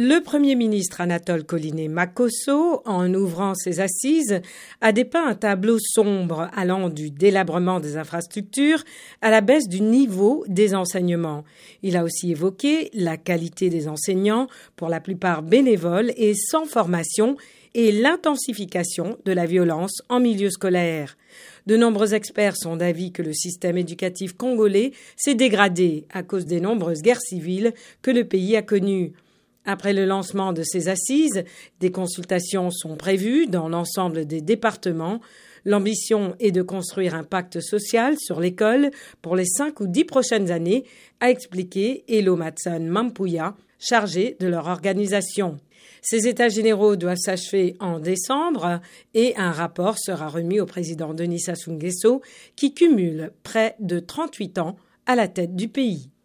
Le Premier ministre Anatole Collinet Makosso, en ouvrant ses assises, a dépeint un tableau sombre allant du délabrement des infrastructures à la baisse du niveau des enseignements. Il a aussi évoqué la qualité des enseignants, pour la plupart bénévoles et sans formation, et l'intensification de la violence en milieu scolaire. De nombreux experts sont d'avis que le système éducatif congolais s'est dégradé à cause des nombreuses guerres civiles que le pays a connues. Après le lancement de ces assises, des consultations sont prévues dans l'ensemble des départements. L'ambition est de construire un pacte social sur l'école pour les cinq ou dix prochaines années, a expliqué Elo Matson Mampuya, chargé de leur organisation. Ces États généraux doivent s'achever en décembre et un rapport sera remis au président Denis Sassou qui cumule près de 38 ans à la tête du pays.